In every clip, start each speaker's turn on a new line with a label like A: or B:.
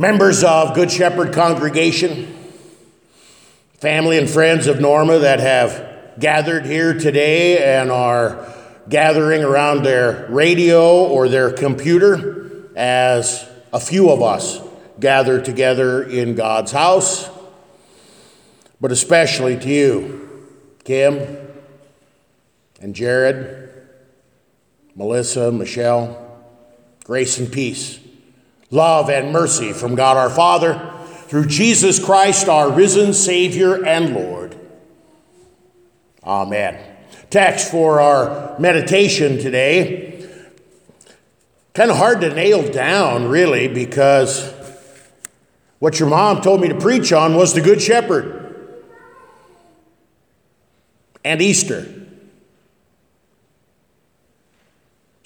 A: members of Good Shepherd congregation, family and friends of Norma that have gathered here today and are gathering around their radio or their computer as a few of us gather together in God's house, but especially to you, Kim and Jared, Melissa, Michelle, grace and peace love and mercy from God our Father through Jesus Christ, our risen Savior and Lord. Amen. Text for our meditation today. Kind of hard to nail down, really, because what your mom told me to preach on was the Good Shepherd and Easter.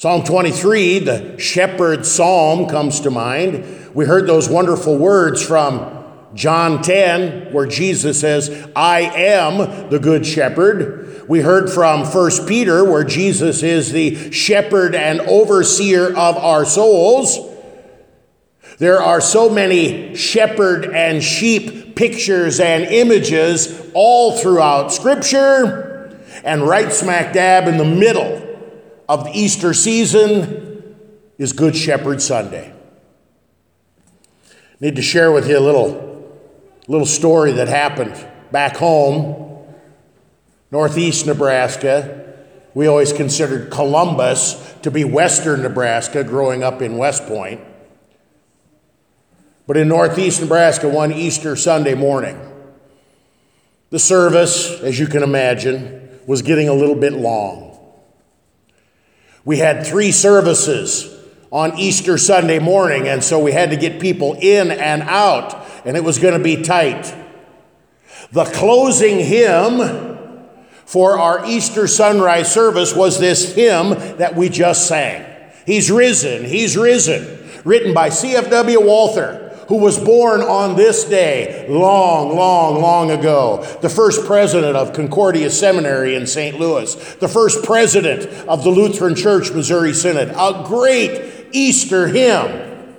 A: Psalm 23, the shepherd psalm, comes to mind. We heard those wonderful words from John 10, where Jesus says, I am the good shepherd. We heard from 1 Peter, where Jesus is the shepherd and overseer of our souls. There are so many shepherd and sheep pictures and images all throughout Scripture, and right smack dab in the middle of the Easter season is Good Shepherd Sunday. Need to share with you a little, little story that happened back home, northeast Nebraska. We always considered Columbus to be western Nebraska growing up in West Point. But in northeast Nebraska, one Easter Sunday morning, the service, as you can imagine, was getting a little bit long. We had three services on Easter Sunday morning, and so we had to get people in and out, and it was going to be tight. The closing hymn for our Easter sunrise service was this hymn that we just sang. He's risen, he's risen, written by C.F.W. Walther who was born on this day long, long, long ago, the first president of Concordia Seminary in St. Louis, the first president of the Lutheran Church Missouri Synod, a great Easter hymn.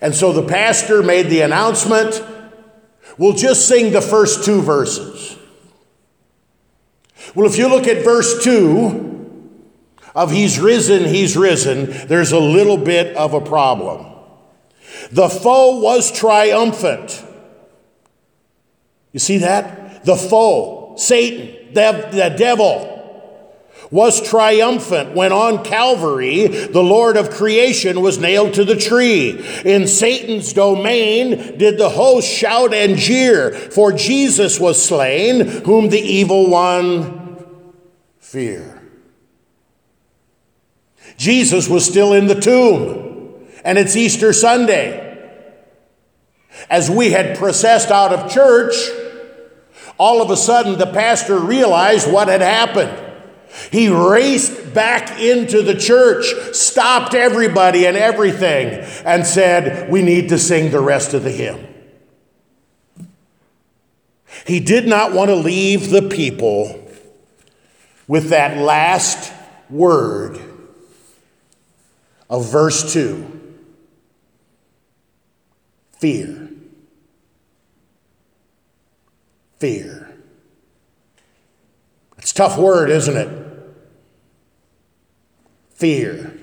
A: And so the pastor made the announcement we'll just sing the first two verses. Well, if you look at verse 2 of He's risen, He's risen, there's a little bit of a problem. The foe was triumphant. You see that? The foe, Satan, the, the devil, was triumphant when on Calvary the Lord of creation was nailed to the tree. In Satan's domain did the host shout and jeer, for Jesus was slain, whom the evil one fear. Jesus was still in the tomb, and it's Easter Sunday. As we had processed out of church, all of a sudden the pastor realized what had happened. He raced back into the church, stopped everybody and everything, and said, We need to sing the rest of the hymn. He did not want to leave the people with that last word of verse 2 fear. Fear. It's a tough word, isn't it? Fear.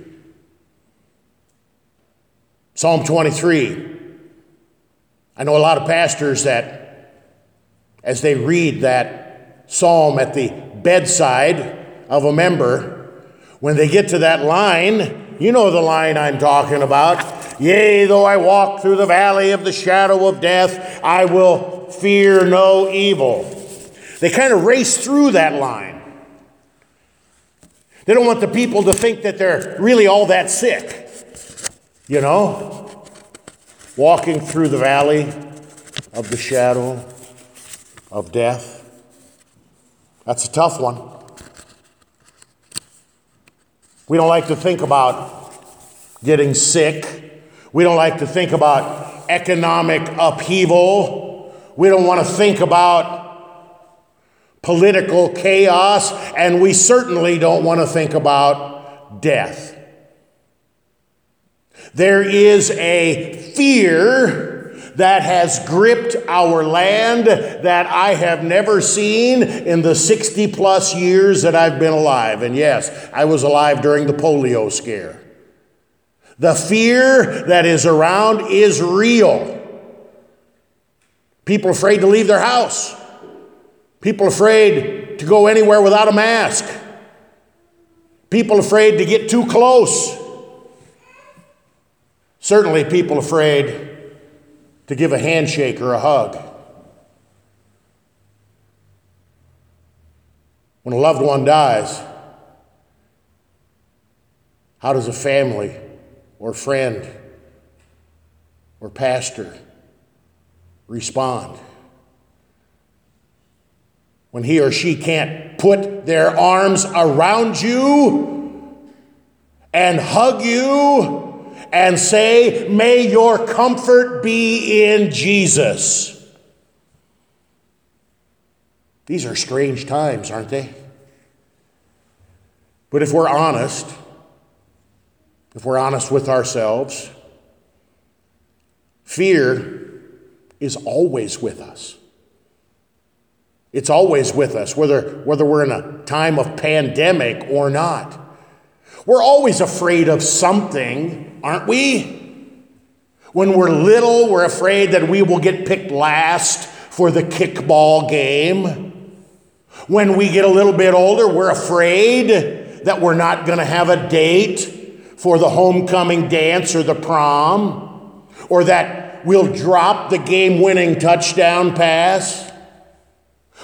A: Psalm 23. I know a lot of pastors that, as they read that psalm at the bedside of a member, when they get to that line, you know the line I'm talking about. Yea, though I walk through the valley of the shadow of death, I will fear no evil. They kind of race through that line. They don't want the people to think that they're really all that sick. You know? Walking through the valley of the shadow of death. That's a tough one. We don't like to think about getting sick we don't like to think about economic upheaval. We don't want to think about political chaos. And we certainly don't want to think about death. There is a fear that has gripped our land that I have never seen in the 60 plus years that I've been alive. And yes, I was alive during the polio scare. The fear that is around is real. People afraid to leave their house. People afraid to go anywhere without a mask. People afraid to get too close. Certainly, people afraid to give a handshake or a hug. When a loved one dies, how does a family or friend or pastor respond? When he or she can't put their arms around you and hug you and say, May your comfort be in Jesus. These are strange times, aren't they? But if we're honest, if we're honest with ourselves, fear is always with us. It's always with us, whether, whether we're in a time of pandemic or not. We're always afraid of something, aren't we? When we're little, we're afraid that we will get picked last for the kickball game. When we get a little bit older, we're afraid that we're not going to have a date for the homecoming dance or the prom, or that we'll drop the game winning touchdown pass.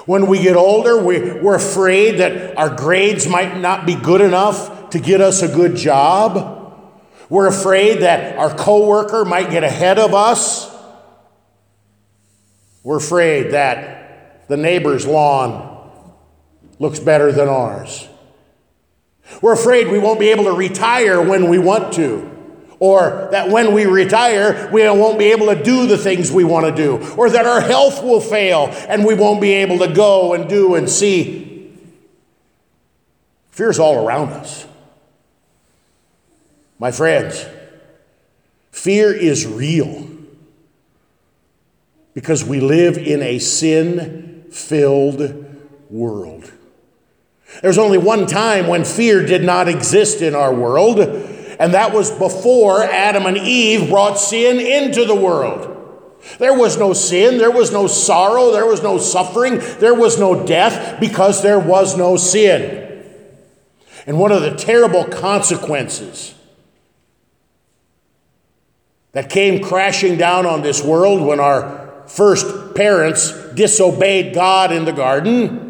A: When we get older, we, we're afraid that our grades might not be good enough to get us a good job. We're afraid that our coworker might get ahead of us. We're afraid that the neighbor's lawn looks better than ours. We're afraid we won't be able to retire when we want to. Or that when we retire, we won't be able to do the things we want to do. Or that our health will fail and we won't be able to go and do and see. Fear is all around us. My friends, fear is real because we live in a sin filled world. There's only one time when fear did not exist in our world, and that was before Adam and Eve brought sin into the world. There was no sin, there was no sorrow, there was no suffering, there was no death because there was no sin. And one of the terrible consequences that came crashing down on this world when our first parents disobeyed God in the garden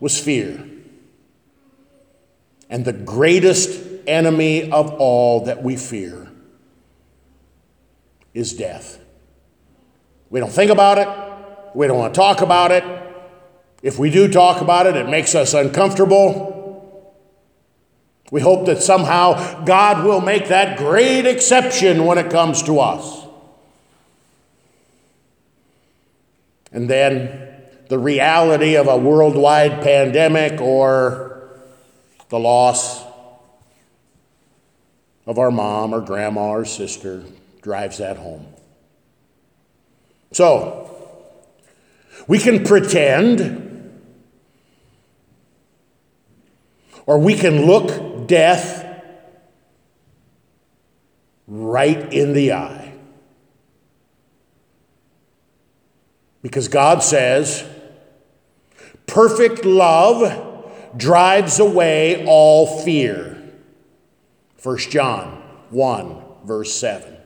A: was fear. And the greatest enemy of all that we fear is death. We don't think about it, we don't want to talk about it. If we do talk about it, it makes us uncomfortable. We hope that somehow God will make that great exception when it comes to us. And then the reality of a worldwide pandemic or the loss of our mom or grandma or sister drives that home. So, we can pretend or we can look death right in the eye. Because God says, perfect love drives away all fear. 1 John 1, verse 7.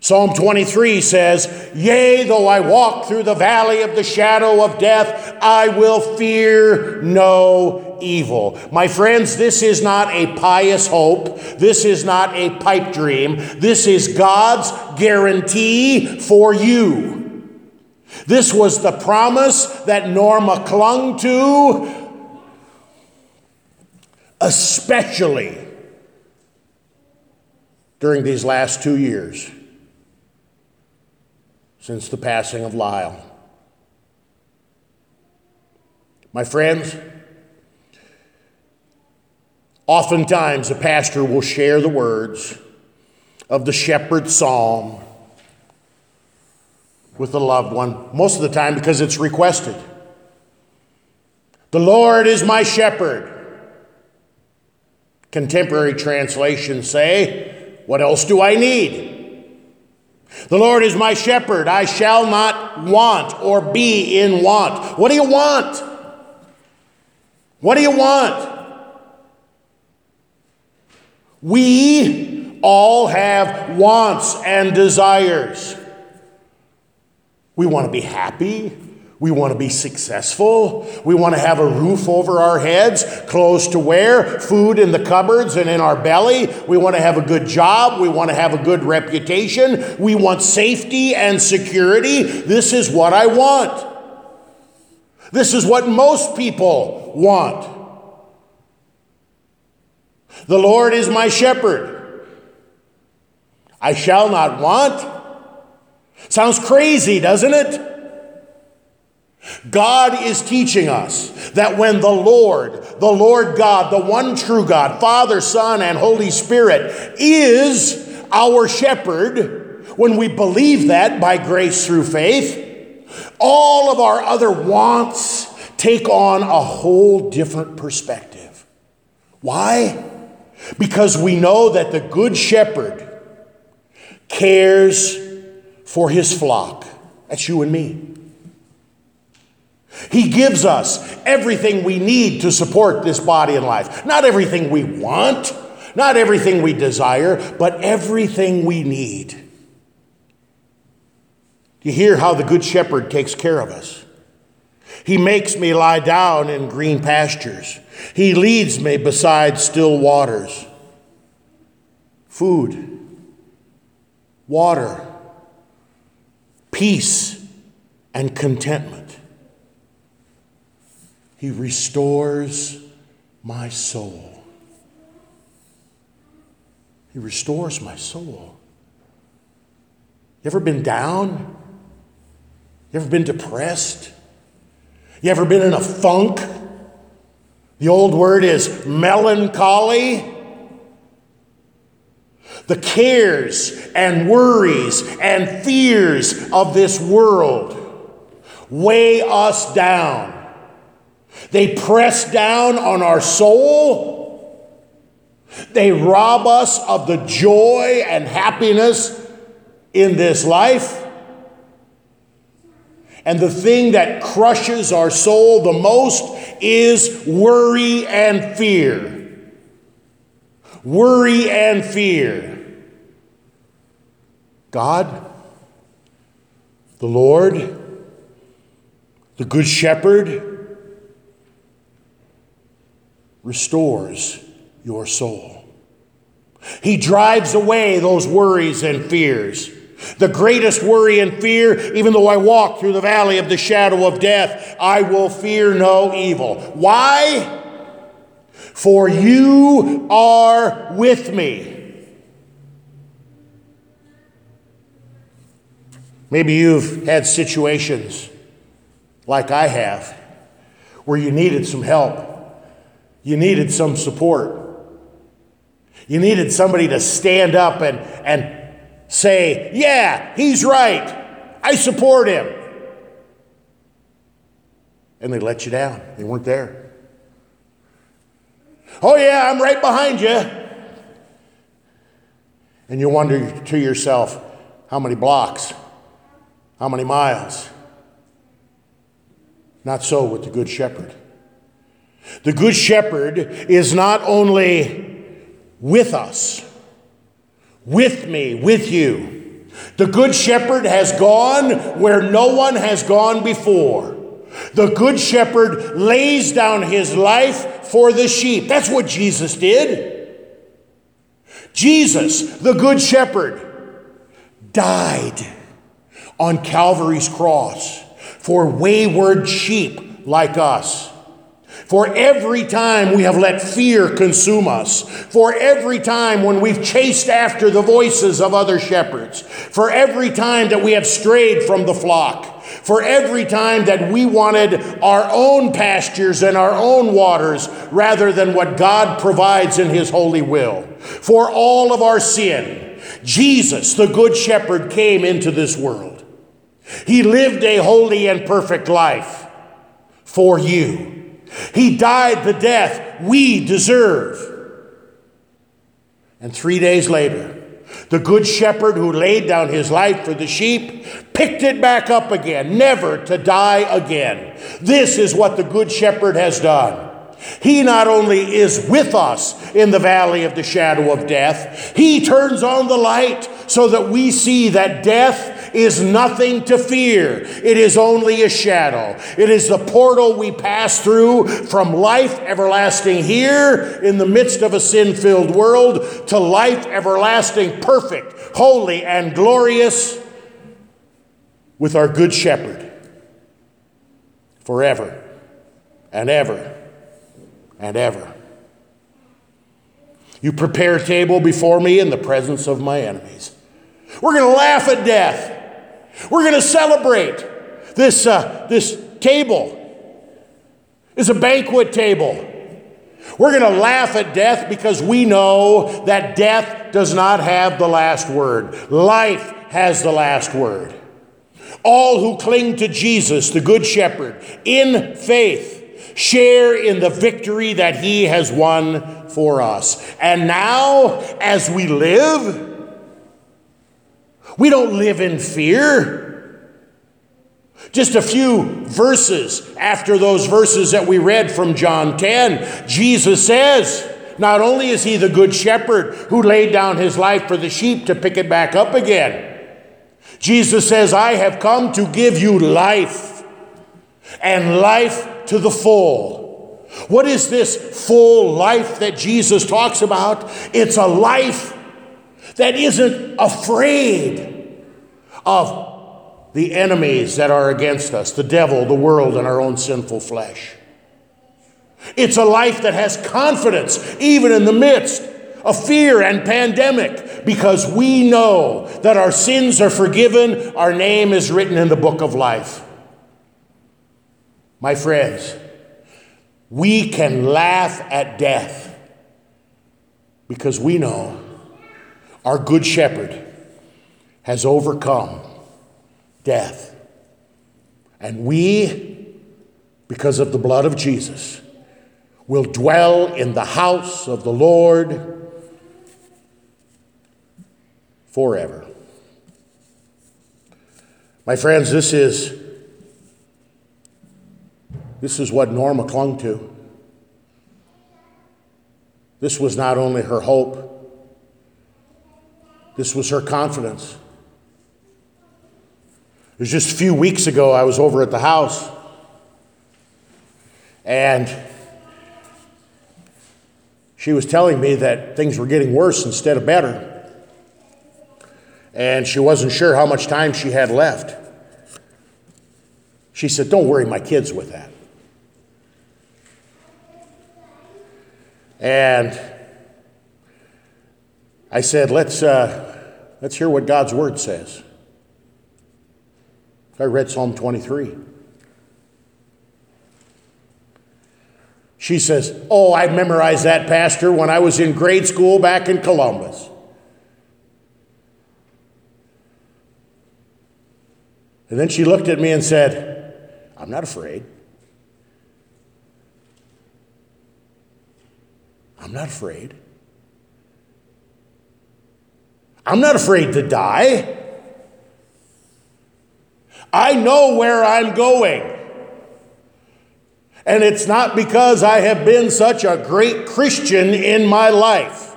A: Psalm 23 says, Yea, though I walk through the valley of the shadow of death, I will fear no evil. My friends, this is not a pious hope. This is not a pipe dream. This is God's guarantee for you. This was the promise that Norma clung to, especially during these last two years since the passing of Lyle. My friends, Oftentimes, a pastor will share the words of the shepherd's psalm with a loved one, most of the time because it's requested. The Lord is my shepherd. Contemporary translations say, What else do I need? The Lord is my shepherd. I shall not want or be in want. What do you want? What do you want? We all have wants and desires. We want to be happy. We want to be successful. We want to have a roof over our heads, clothes to wear, food in the cupboards and in our belly. We want to have a good job. We want to have a good reputation. We want safety and security. This is what I want. This is what most people want. The Lord is my shepherd. I shall not want. Sounds crazy, doesn't it? God is teaching us that when the Lord, the Lord God, the one true God, Father, Son, and Holy Spirit, is our shepherd, when we believe that by grace through faith, all of our other wants take on a whole different perspective. Why? Because we know that the Good Shepherd cares for his flock. That's you and me. He gives us everything we need to support this body and life. Not everything we want, not everything we desire, but everything we need. You hear how the Good Shepherd takes care of us. He makes me lie down in green pastures. He leads me beside still waters. Food, water, peace, and contentment. He restores my soul. He restores my soul. You ever been down? You ever been depressed? You ever been in a funk? The old word is melancholy. The cares and worries and fears of this world weigh us down. They press down on our soul. They rob us of the joy and happiness in this life. And the thing that crushes our soul the most is worry and fear. Worry and fear. God, the Lord, the Good Shepherd, restores your soul. He drives away those worries and fears. The greatest worry and fear, even though I walk through the valley of the shadow of death, I will fear no evil. Why? For you are with me. Maybe you've had situations like I have where you needed some help you needed some support. You needed somebody to stand up and, and say, Yeah, he's right. I support him. And they let you down. They weren't there. Oh, yeah, I'm right behind you. And you wonder to yourself, how many blocks? How many miles? Not so with the Good Shepherd. The Good Shepherd is not only with us, with me, with you. The Good Shepherd has gone where no one has gone before. The Good Shepherd lays down his life for the sheep. That's what Jesus did. Jesus, the Good Shepherd, died on Calvary's cross for wayward sheep like us For every time we have let fear consume us, for every time when we've chased after the voices of other shepherds, for every time that we have strayed from the flock, for every time that we wanted our own pastures and our own waters rather than what God provides in His holy will, for all of our sin, Jesus, the Good Shepherd, came into this world. He lived a holy and perfect life for you. He died the death we deserve. And three days later, the good shepherd who laid down his life for the sheep picked it back up again, never to die again. This is what the good shepherd has done. He not only is with us in the valley of the shadow of death, he turns on the light so that we see that death is nothing to fear. It is only a shadow. It is the portal we pass through from life everlasting here in the midst of a sin filled world to life everlasting, perfect, holy, and glorious with our Good Shepherd forever and ever and ever. You prepare a table before me in the presence of my enemies. We're going to laugh at death. We're going to celebrate. This, uh, this table is a banquet table. We're going to laugh at death because we know that death does not have the last word. Life has the last word. All who cling to Jesus, the Good Shepherd, in faith, share in the victory that he has won for us. And now, as we live, we don't live in fear. Just a few verses after those verses that we read from John 10, Jesus says, not only is he the good shepherd who laid down his life for the sheep to pick it back up again, Jesus says, I have come to give you life and life to the full. What is this full life that Jesus talks about? It's a life that isn't afraid of the enemies that are against us the devil, the world, and our own sinful flesh. It's a life that has confidence even in the midst of fear and pandemic because we know that our sins are forgiven, our name is written in the book of life. My friends, we can laugh at death because we know our Good Shepherd has overcome death. And we, because of the blood of Jesus, will dwell in the house of the Lord forever. My friends, this is this is what Norma clung to. This was not only her hope, this was her confidence. Was just a few weeks ago, I was over at the house, and she was telling me that things were getting worse instead of better. And she wasn't sure how much time she had left. She said, Don't worry my kids with that. And I said, let's, uh, let's hear what God's word says. I read Psalm 23. She says, Oh, I memorized that, Pastor, when I was in grade school back in Columbus. And then she looked at me and said, I'm not afraid. I'm not afraid. I'm not afraid to die. I know where I'm going. And it's not because I have been such a great Christian in my life.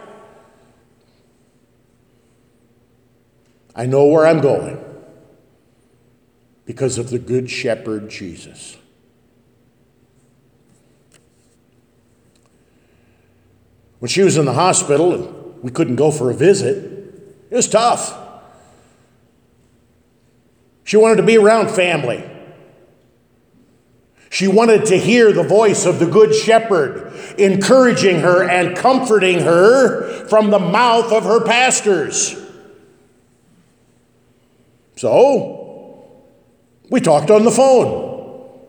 A: I know where I'm going because of the Good Shepherd Jesus. When she was in the hospital and we couldn't go for a visit, it was tough. She wanted to be around family. She wanted to hear the voice of the Good Shepherd, encouraging her and comforting her from the mouth of her pastors. So, we talked on the phone.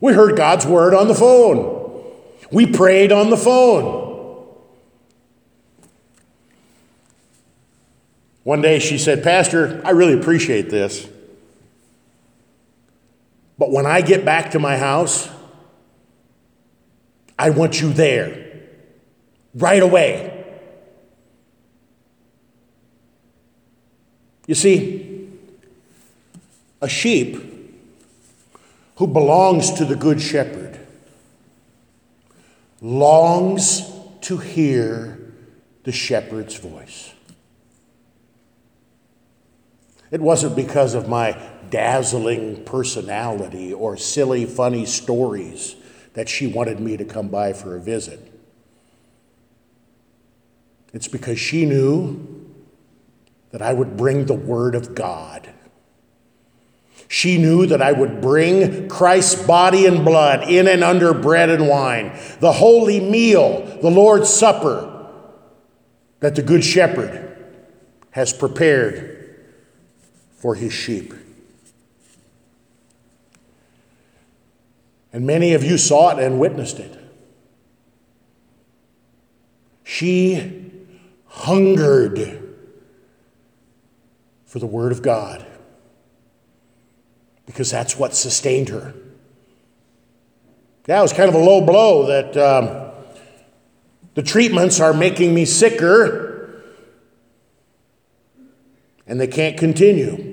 A: We heard God's word on the phone. We prayed on the phone. One day she said, Pastor, I really appreciate this. But when I get back to my house, I want you there right away. You see, a sheep who belongs to the Good Shepherd longs to hear the shepherd's voice. It wasn't because of my dazzling personality or silly, funny stories that she wanted me to come by for a visit. It's because she knew that I would bring the Word of God. She knew that I would bring Christ's body and blood in and under bread and wine, the holy meal, the Lord's Supper that the Good Shepherd has prepared for his sheep. And many of you saw it and witnessed it. She hungered for the Word of God because that's what sustained her. Yeah, it was kind of a low blow that um, the treatments are making me sicker and they can't continue.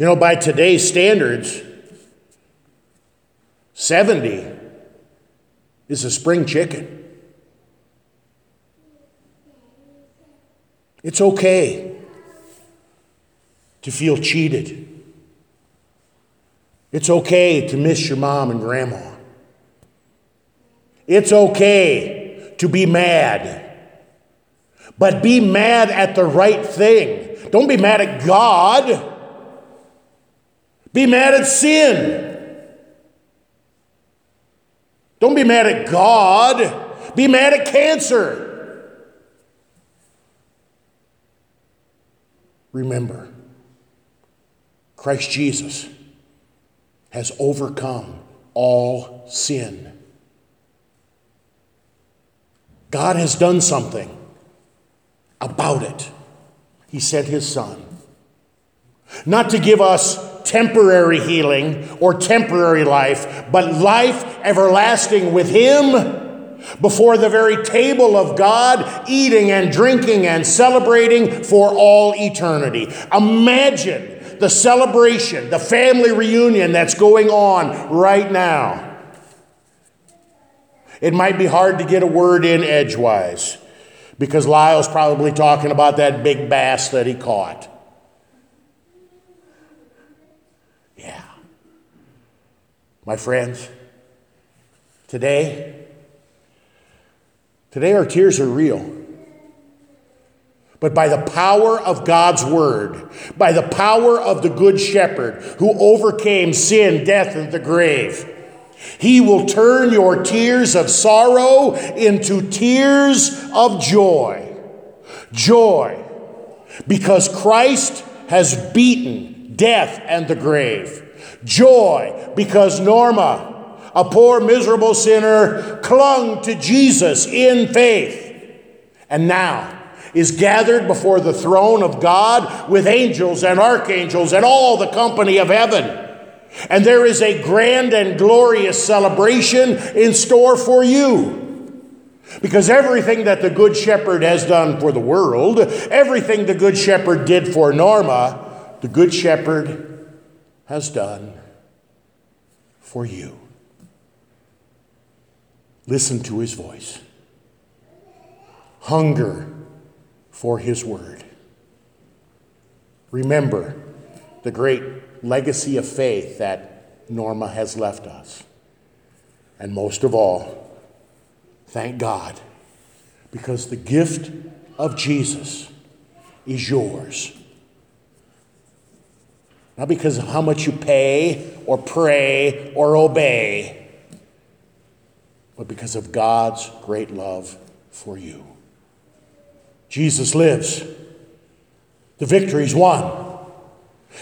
A: You know, by today's standards, 70 is a spring chicken. It's okay to feel cheated. It's okay to miss your mom and grandma. It's okay to be mad. But be mad at the right thing. Don't be mad at God. Be mad at sin. Don't be mad at God. Be mad at cancer. Remember, Christ Jesus has overcome all sin. God has done something about it. He sent his son. Not to give us temporary healing or temporary life, but life everlasting with him before the very table of God, eating and drinking and celebrating for all eternity. Imagine the celebration, the family reunion that's going on right now. It might be hard to get a word in edgewise because Lyle's probably talking about that big bass that he caught. My friends, today, Today, our tears are real. But by the power of God's word, by the power of the Good Shepherd who overcame sin, death, and the grave, he will turn your tears of sorrow into tears of joy. Joy, because Christ has beaten death and the grave. Joy, because Norma a poor, miserable sinner, clung to Jesus in faith, and now is gathered before the throne of God with angels and archangels and all the company of heaven. And there is a grand and glorious celebration in store for you. Because everything that the Good Shepherd has done for the world, everything the Good Shepherd did for Norma, the Good Shepherd has done for you. Listen to his voice. Hunger for his word. Remember the great legacy of faith that Norma has left us. And most of all, thank God, because the gift of Jesus is yours. Not because of how much you pay or pray or obey, but because of God's great love for you. Jesus lives. The victory's won.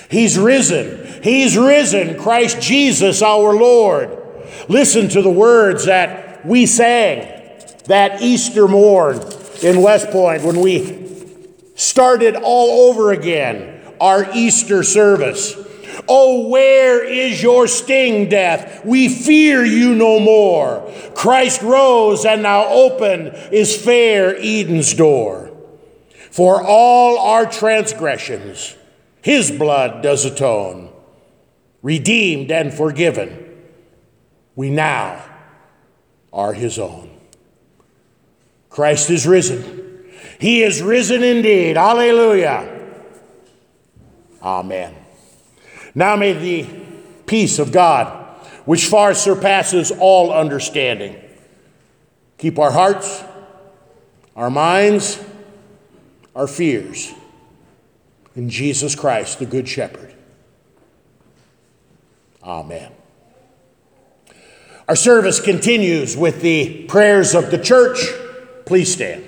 A: He's risen. He's risen, Christ Jesus our Lord. Listen to the words that we sang that Easter morn in West Point when we started all over again our Easter service. Oh, where is your sting, death? We fear you no more. Christ rose, and now open is fair Eden's door. For all our transgressions, his blood does atone. Redeemed and forgiven, we now are his own. Christ is risen. He is risen indeed. Alleluia. Amen. Now may the peace of God, which far surpasses all understanding, keep our hearts, our minds, our fears in Jesus Christ, the Good Shepherd. Amen. Our service continues with the prayers of the church. Please stand.